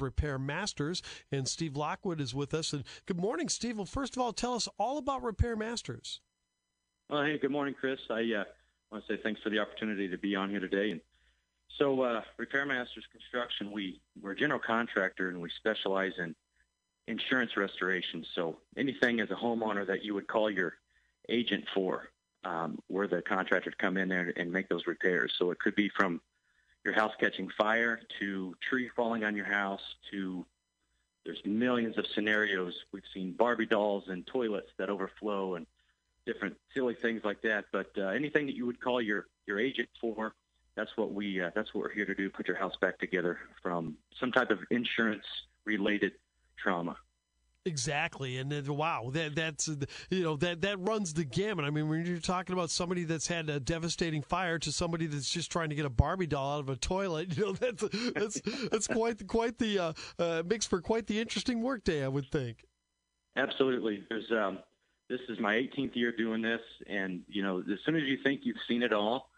Repair Masters, and Steve Lockwood is with us. And good morning, Steve. Well, first of all, tell us all about Repair Masters. Well, hey, good morning, Chris. I uh, want to say thanks for the opportunity to be on here today. And so, uh, Repair Masters Construction, we we're a general contractor and we specialize in insurance restoration. So anything as a homeowner that you would call your agent for, um, we're the contractor to come in there and make those repairs. So it could be from your house catching fire to tree falling on your house to there's millions of scenarios. We've seen Barbie dolls and toilets that overflow and different silly things like that. But uh, anything that you would call your your agent for, that's what we uh, that's what we're here to do. Put your house back together from some type of insurance related trauma. Exactly, and wow, that that's you know that that runs the gamut. I mean, when you're talking about somebody that's had a devastating fire to somebody that's just trying to get a Barbie doll out of a toilet, you know that's that's that's quite quite the uh, uh, makes for quite the interesting workday, I would think. Absolutely, there's um, this is my 18th year doing this, and you know as soon as you think you've seen it all,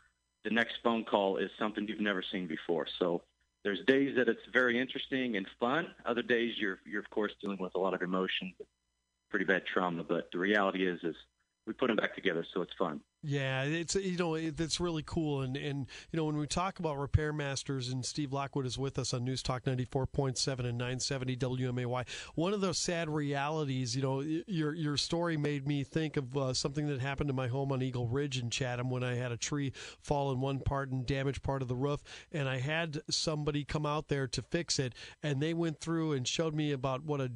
the next phone call is something you've never seen before. So there's days that it's very interesting and fun. Other days you're you're of course dealing with a lot of emotion, pretty bad trauma. But the reality is is we put them back together, so it's fun. Yeah, it's you know it's really cool, and and you know when we talk about repair masters, and Steve Lockwood is with us on News Talk ninety four point seven and nine seventy WMAY. One of those sad realities, you know, your your story made me think of uh, something that happened to my home on Eagle Ridge in Chatham when I had a tree fall in one part and damage part of the roof, and I had somebody come out there to fix it, and they went through and showed me about what a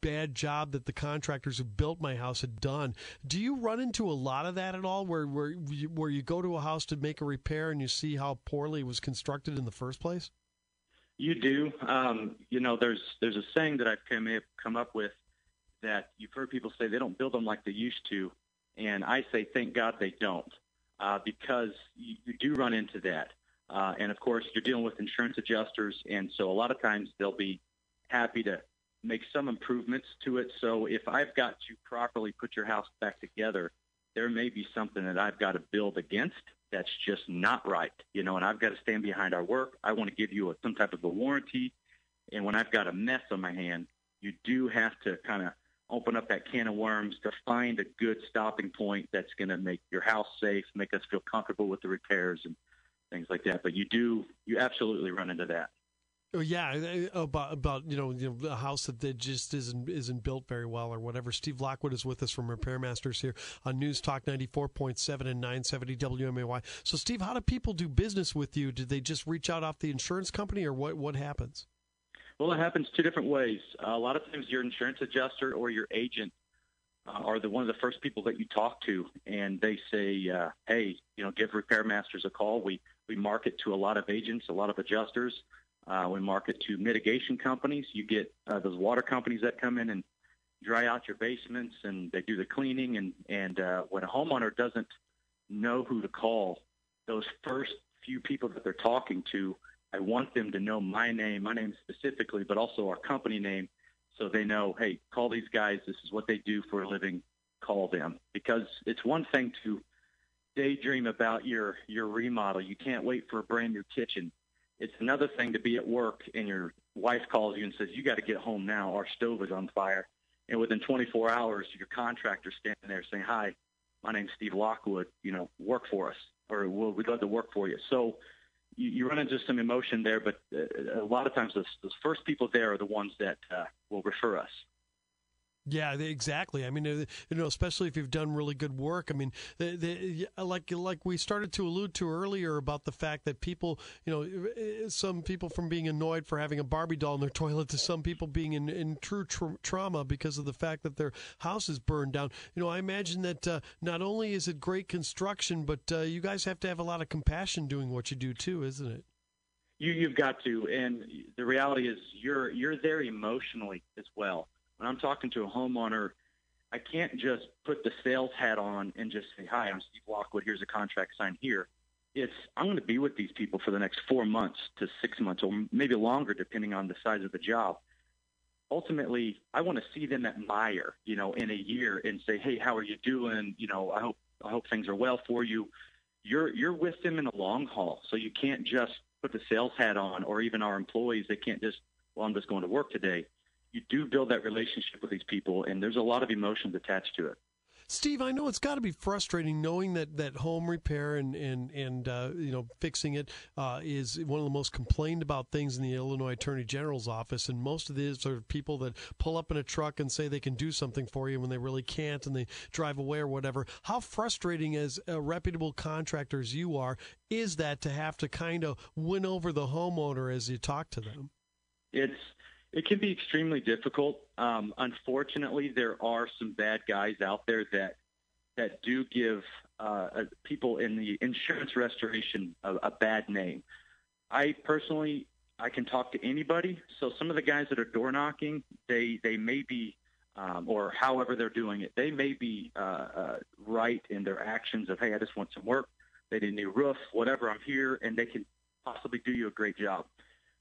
bad job that the contractors who built my house had done. Do you run into a lot of that at all, where where you, where you go to a house to make a repair and you see how poorly it was constructed in the first place? You do. Um, you know, there's there's a saying that I've come come up with that you've heard people say they don't build them like they used to, and I say thank God they don't, uh, because you, you do run into that. Uh, and of course, you're dealing with insurance adjusters, and so a lot of times they'll be happy to make some improvements to it. So if I've got to properly put your house back together, there may be something that I've got to build against that's just not right, you know, and I've got to stand behind our work. I want to give you a, some type of a warranty. And when I've got a mess on my hand, you do have to kind of open up that can of worms to find a good stopping point that's going to make your house safe, make us feel comfortable with the repairs and things like that. But you do, you absolutely run into that. Oh yeah, about about you know, you know a house that just isn't isn't built very well or whatever. Steve Lockwood is with us from Repair Masters here on News Talk ninety four point seven and nine seventy WMAY. So Steve, how do people do business with you? Did they just reach out off the insurance company, or what what happens? Well, it happens two different ways. Uh, a lot of times, your insurance adjuster or your agent uh, are the one of the first people that you talk to, and they say, uh, "Hey, you know, give Repair Masters a call." We we market to a lot of agents, a lot of adjusters uh, we market to mitigation companies. You get uh, those water companies that come in and dry out your basements, and they do the cleaning. And and uh, when a homeowner doesn't know who to call, those first few people that they're talking to, I want them to know my name, my name specifically, but also our company name, so they know, hey, call these guys. This is what they do for a living. Call them because it's one thing to daydream about your your remodel. You can't wait for a brand new kitchen it's another thing to be at work and your wife calls you and says, you got to get home now. Our stove is on fire. And within 24 hours, your contractor's standing there saying, hi, my name's Steve Lockwood, you know, work for us or we'll, we'd love to work for you. So you, you run into some emotion there, but uh, a lot of times those, those first people there are the ones that uh, will refer us. Yeah, exactly. I mean, uh, you know, especially if you've done really good work. I mean, like like we started to allude to earlier about the fact that people, you know, uh, some people from being annoyed for having a Barbie doll in their toilet to some people being in, in true tra- trauma because of the fact that their house is burned down. You know, I imagine that uh, not only is it great construction, but uh, you guys have to have a lot of compassion doing what you do too, isn't it? You you've got to, and the reality is you're you're there emotionally as well when I'm talking to a homeowner, I can't just put the sales hat on and just say, hi, I'm Steve Lockwood. Here's a contract signed here. It's I'm going to be with these people for the next four months to six months or maybe longer, depending on the size of the job. Ultimately, I want to see them at Meijer, you know, in a year and say, hey, how are you doing? You know, I hope I hope things are well for you. You're you're with them in the long haul, so you can't just put the sales hat on, or even our employees, they can't just well, I'm just going to work today. You do build that relationship with these people, and there's a lot of emotions attached to it. Steve, I know it's got to be frustrating knowing that, that home repair and and and uh, you know fixing it uh, is one of the most complained about things in the Illinois Attorney General's office, and most of these are people that pull up in a truck and say they can do something for you when they really can't, and they drive away or whatever. How frustrating, as a reputable contractor as you are, is that to have to kind of win over the homeowner as you talk to them? It's it can be extremely difficult. Um, unfortunately, there are some bad guys out there that that do give uh, uh, people in the insurance restoration a, a bad name. I personally, I can talk to anybody. So some of the guys that are door knocking, they they may be, um, or however they're doing it, they may be uh, uh, right in their actions of, hey, I just want some work. They need a new roof, whatever. I'm here, and they can possibly do you a great job.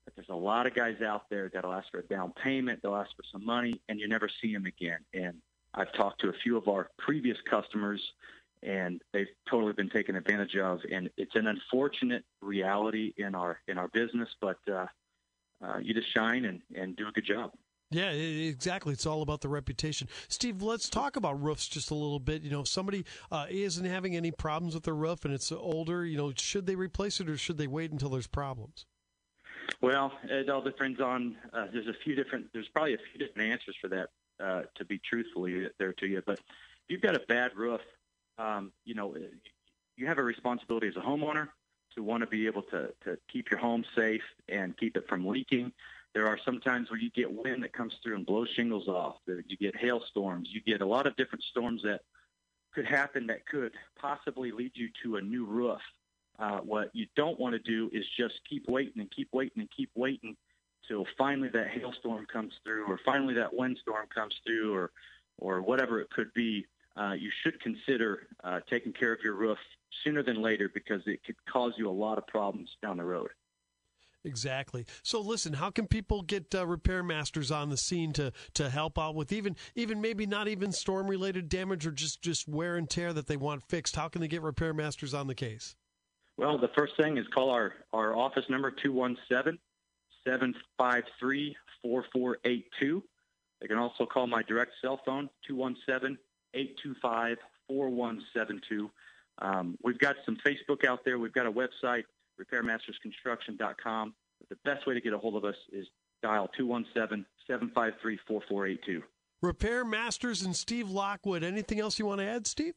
But there's a lot of guys out there that'll ask for a down payment, they'll ask for some money, and you never see them again. And I've talked to a few of our previous customers, and they've totally been taken advantage of. And it's an unfortunate reality in our in our business, but uh, uh, you just shine and, and do a good job. Yeah, exactly. It's all about the reputation. Steve, let's talk about roofs just a little bit. You know, if somebody uh, isn't having any problems with their roof and it's older, you know, should they replace it or should they wait until there's problems? Well, it all depends on. Uh, there's a few different. There's probably a few different answers for that. Uh, to be truthfully there to you, but if you've got a bad roof, um, you know, you have a responsibility as a homeowner to want to be able to to keep your home safe and keep it from leaking. There are some times where you get wind that comes through and blows shingles off. You get hailstorms. You get a lot of different storms that could happen that could possibly lead you to a new roof. Uh, what you don't want to do is just keep waiting and keep waiting and keep waiting till finally that hailstorm comes through, or finally that windstorm comes through, or or whatever it could be. Uh, you should consider uh, taking care of your roof sooner than later because it could cause you a lot of problems down the road. Exactly. So listen, how can people get uh, repair masters on the scene to to help out with even even maybe not even storm related damage or just just wear and tear that they want fixed? How can they get repair masters on the case? Well, the first thing is call our, our office number, 217 753 4482. They can also call my direct cell phone, 217 825 4172. Um, we've got some Facebook out there. We've got a website, repairmastersconstruction.com. The best way to get a hold of us is dial 217 753 4482. Repair Masters and Steve Lockwood. Anything else you want to add, Steve?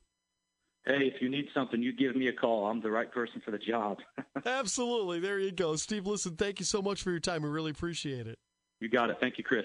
Hey, if you need something, you give me a call. I'm the right person for the job. Absolutely. There you go. Steve, listen, thank you so much for your time. We really appreciate it. You got it. Thank you, Chris.